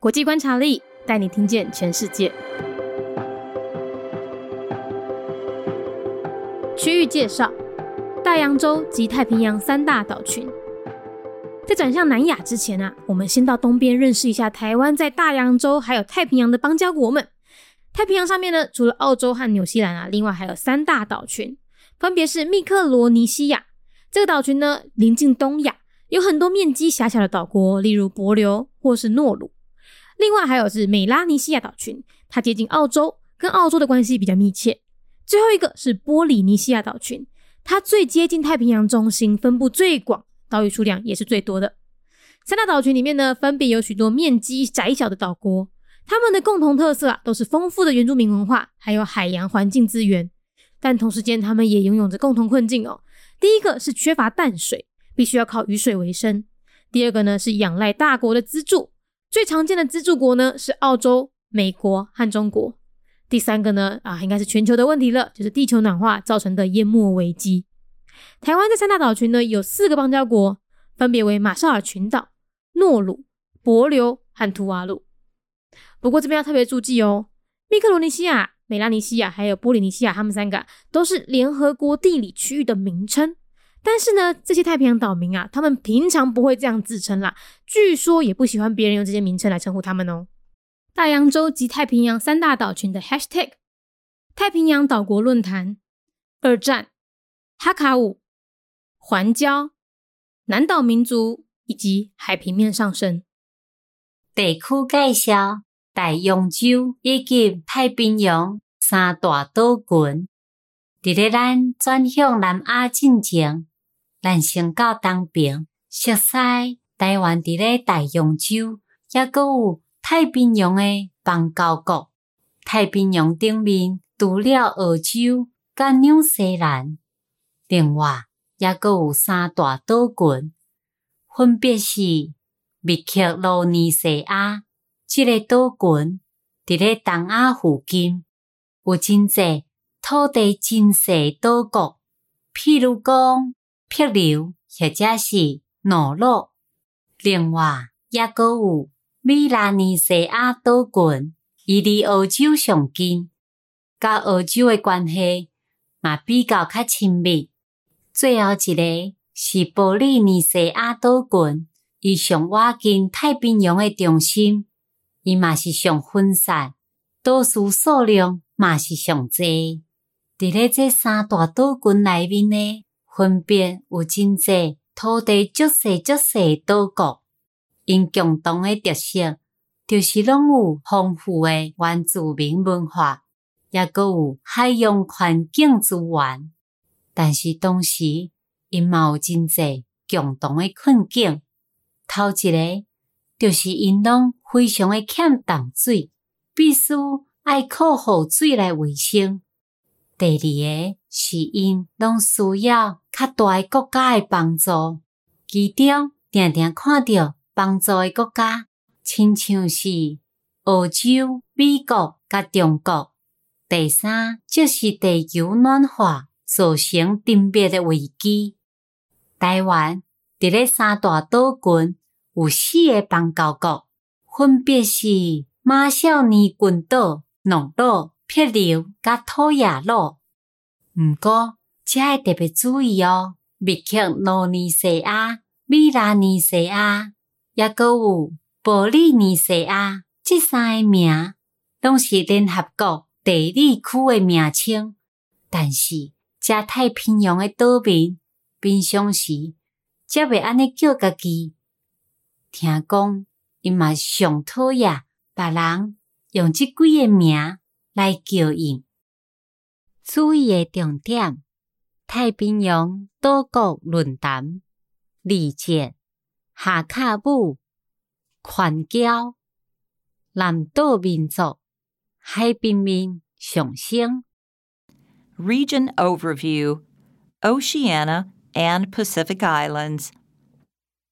国际观察力带你听见全世界。区域介绍：大洋洲及太平洋三大岛群。在转向南亚之前啊，我们先到东边认识一下台湾在大洋洲还有太平洋的邦交国们。太平洋上面呢，除了澳洲和纽西兰啊，另外还有三大岛群，分别是密克罗尼西亚这个岛群呢，临近东亚，有很多面积狭小的岛国，例如帛琉或是诺鲁。另外还有是美拉尼西亚岛群，它接近澳洲，跟澳洲的关系比较密切。最后一个是波里尼西亚岛群，它最接近太平洋中心，分布最广，岛屿数量也是最多的。三大岛群里面呢，分别有许多面积窄小的岛国。它们的共同特色啊，都是丰富的原住民文化，还有海洋环境资源。但同时间，它们也拥有着共同困境哦。第一个是缺乏淡水，必须要靠雨水为生；第二个呢是仰赖大国的资助，最常见的资助国呢是澳洲、美国和中国；第三个呢啊，应该是全球的问题了，就是地球暖化造成的淹没危机。台湾这三大岛群呢，有四个邦交国，分别为马绍尔群岛、诺鲁、帛琉和图瓦鲁。不过这边要特别注记哦，密克罗尼西亚、美拉尼西亚还有波利尼西亚，他们三个都是联合国地理区域的名称。但是呢，这些太平洋岛民啊，他们平常不会这样自称啦，据说也不喜欢别人用这些名称来称呼他们哦。大洋洲及太平洋三大岛群的 Hashtag：太平洋岛国论坛、二战、哈卡舞、环礁、南岛民族以及海平面上升。地区介绍。大洋洲以及太平洋三大岛群，伫咧咱转向南亚进程，咱先到东边，熟悉台湾伫咧大洋洲，抑阁有太平洋诶邦交国。太平洋顶面除了澳洲、甲纽西兰，另外抑阁有三大岛群，分别是密克罗尼西亚。即个岛群伫咧东亚附近，有真济土地真细岛国，譬如讲霹流或者是诺鲁。另外，抑阁有米拉尼西亚岛群，伊离澳洲上近，甲澳洲诶关系嘛比较较亲密。最后一个是波利尼西亚岛群，伊上挖近太平洋诶中心。伊嘛是上分散，岛屿数量嘛是上济。伫咧这三大岛群内面呢，分别有真济土地足细足细岛国，因共同诶特色就是拢有丰富诶原住民文化，也阁有海洋环境资源。但是同时，因嘛有真济共同诶困境。头一个。就是因拢非常诶欠淡水，必须爱靠雨水来维生。第二个是因拢需要较大诶国家诶帮助，其中定定看到帮助诶国家，亲像是澳洲、美国甲中国。第三就是地球暖化造成定灭诶危机。台湾伫咧三大岛群。有四个邦交国，分别是马绍尼群岛、诺鲁、霹流、甲土亚鲁。毋过，遮要特别注意哦，密克罗尼西亚、米拉尼西亚，抑阁有波利尼西亚，这三个名拢是联合国地理区的名称。但是，加太平洋的岛民平常时则袂安尼叫家己。听讲，伊嘛上讨厌别人用即几个名来叫伊。注意诶重点：太平洋岛国论坛、理解下卡布、环礁、南岛民族、海平面上升。Region overview: Oceania and Pacific Islands.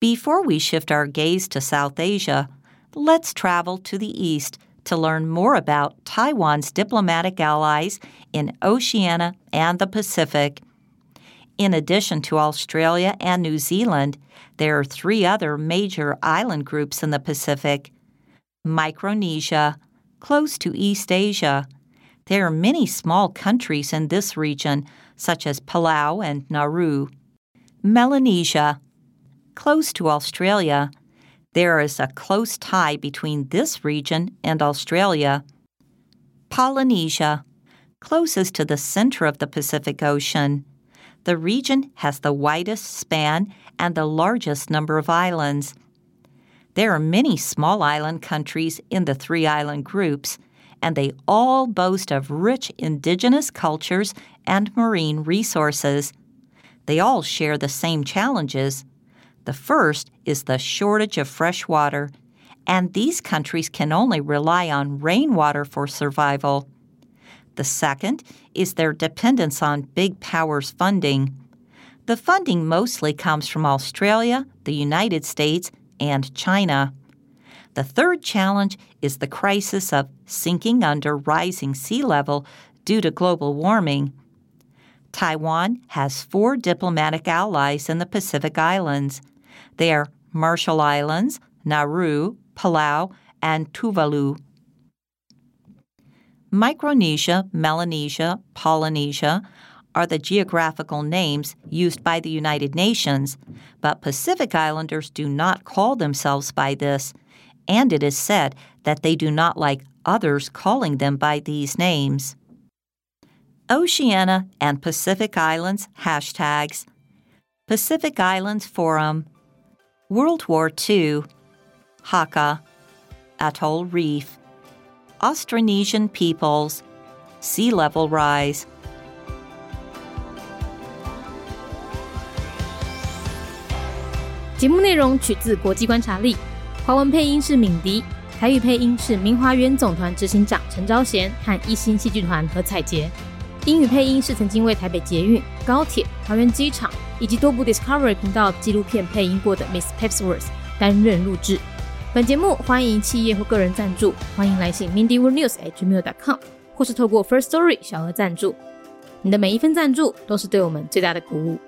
Before we shift our gaze to South Asia, let's travel to the east to learn more about Taiwan's diplomatic allies in Oceania and the Pacific. In addition to Australia and New Zealand, there are three other major island groups in the Pacific Micronesia, close to East Asia. There are many small countries in this region, such as Palau and Nauru. Melanesia, close to Australia. There is a close tie between this region and Australia. Polynesia, closest to the center of the Pacific Ocean. The region has the widest span and the largest number of islands. There are many small island countries in the three island groups, and they all boast of rich indigenous cultures and marine resources. They all share the same challenges. The first is the shortage of fresh water, and these countries can only rely on rainwater for survival. The second is their dependence on big powers funding. The funding mostly comes from Australia, the United States, and China. The third challenge is the crisis of sinking under rising sea level due to global warming. Taiwan has four diplomatic allies in the Pacific Islands. They are Marshall Islands, Nauru, Palau, and Tuvalu. Micronesia, Melanesia, Polynesia are the geographical names used by the United Nations, but Pacific Islanders do not call themselves by this, and it is said that they do not like others calling them by these names. Oceania and Pacific Islands hashtags Pacific Islands Forum, World War II, Hakka, Atoll Reef, Austronesian peoples, sea level rise. 节目内容取自国际观察力，华文配音是敏迪，台语配音是明华园总团执行长陈昭贤和一星戏剧团何彩杰，英语配音是曾经为台北捷运、高铁、桃园机场 以及多部 Discovery 频道纪录片配音过的 Miss Pepsworth 担任录制。本节目欢迎企业或个人赞助，欢迎来信 mindyworldnews@gmail.com，或是透过 First Story 小额赞助。你的每一份赞助都是对我们最大的鼓舞。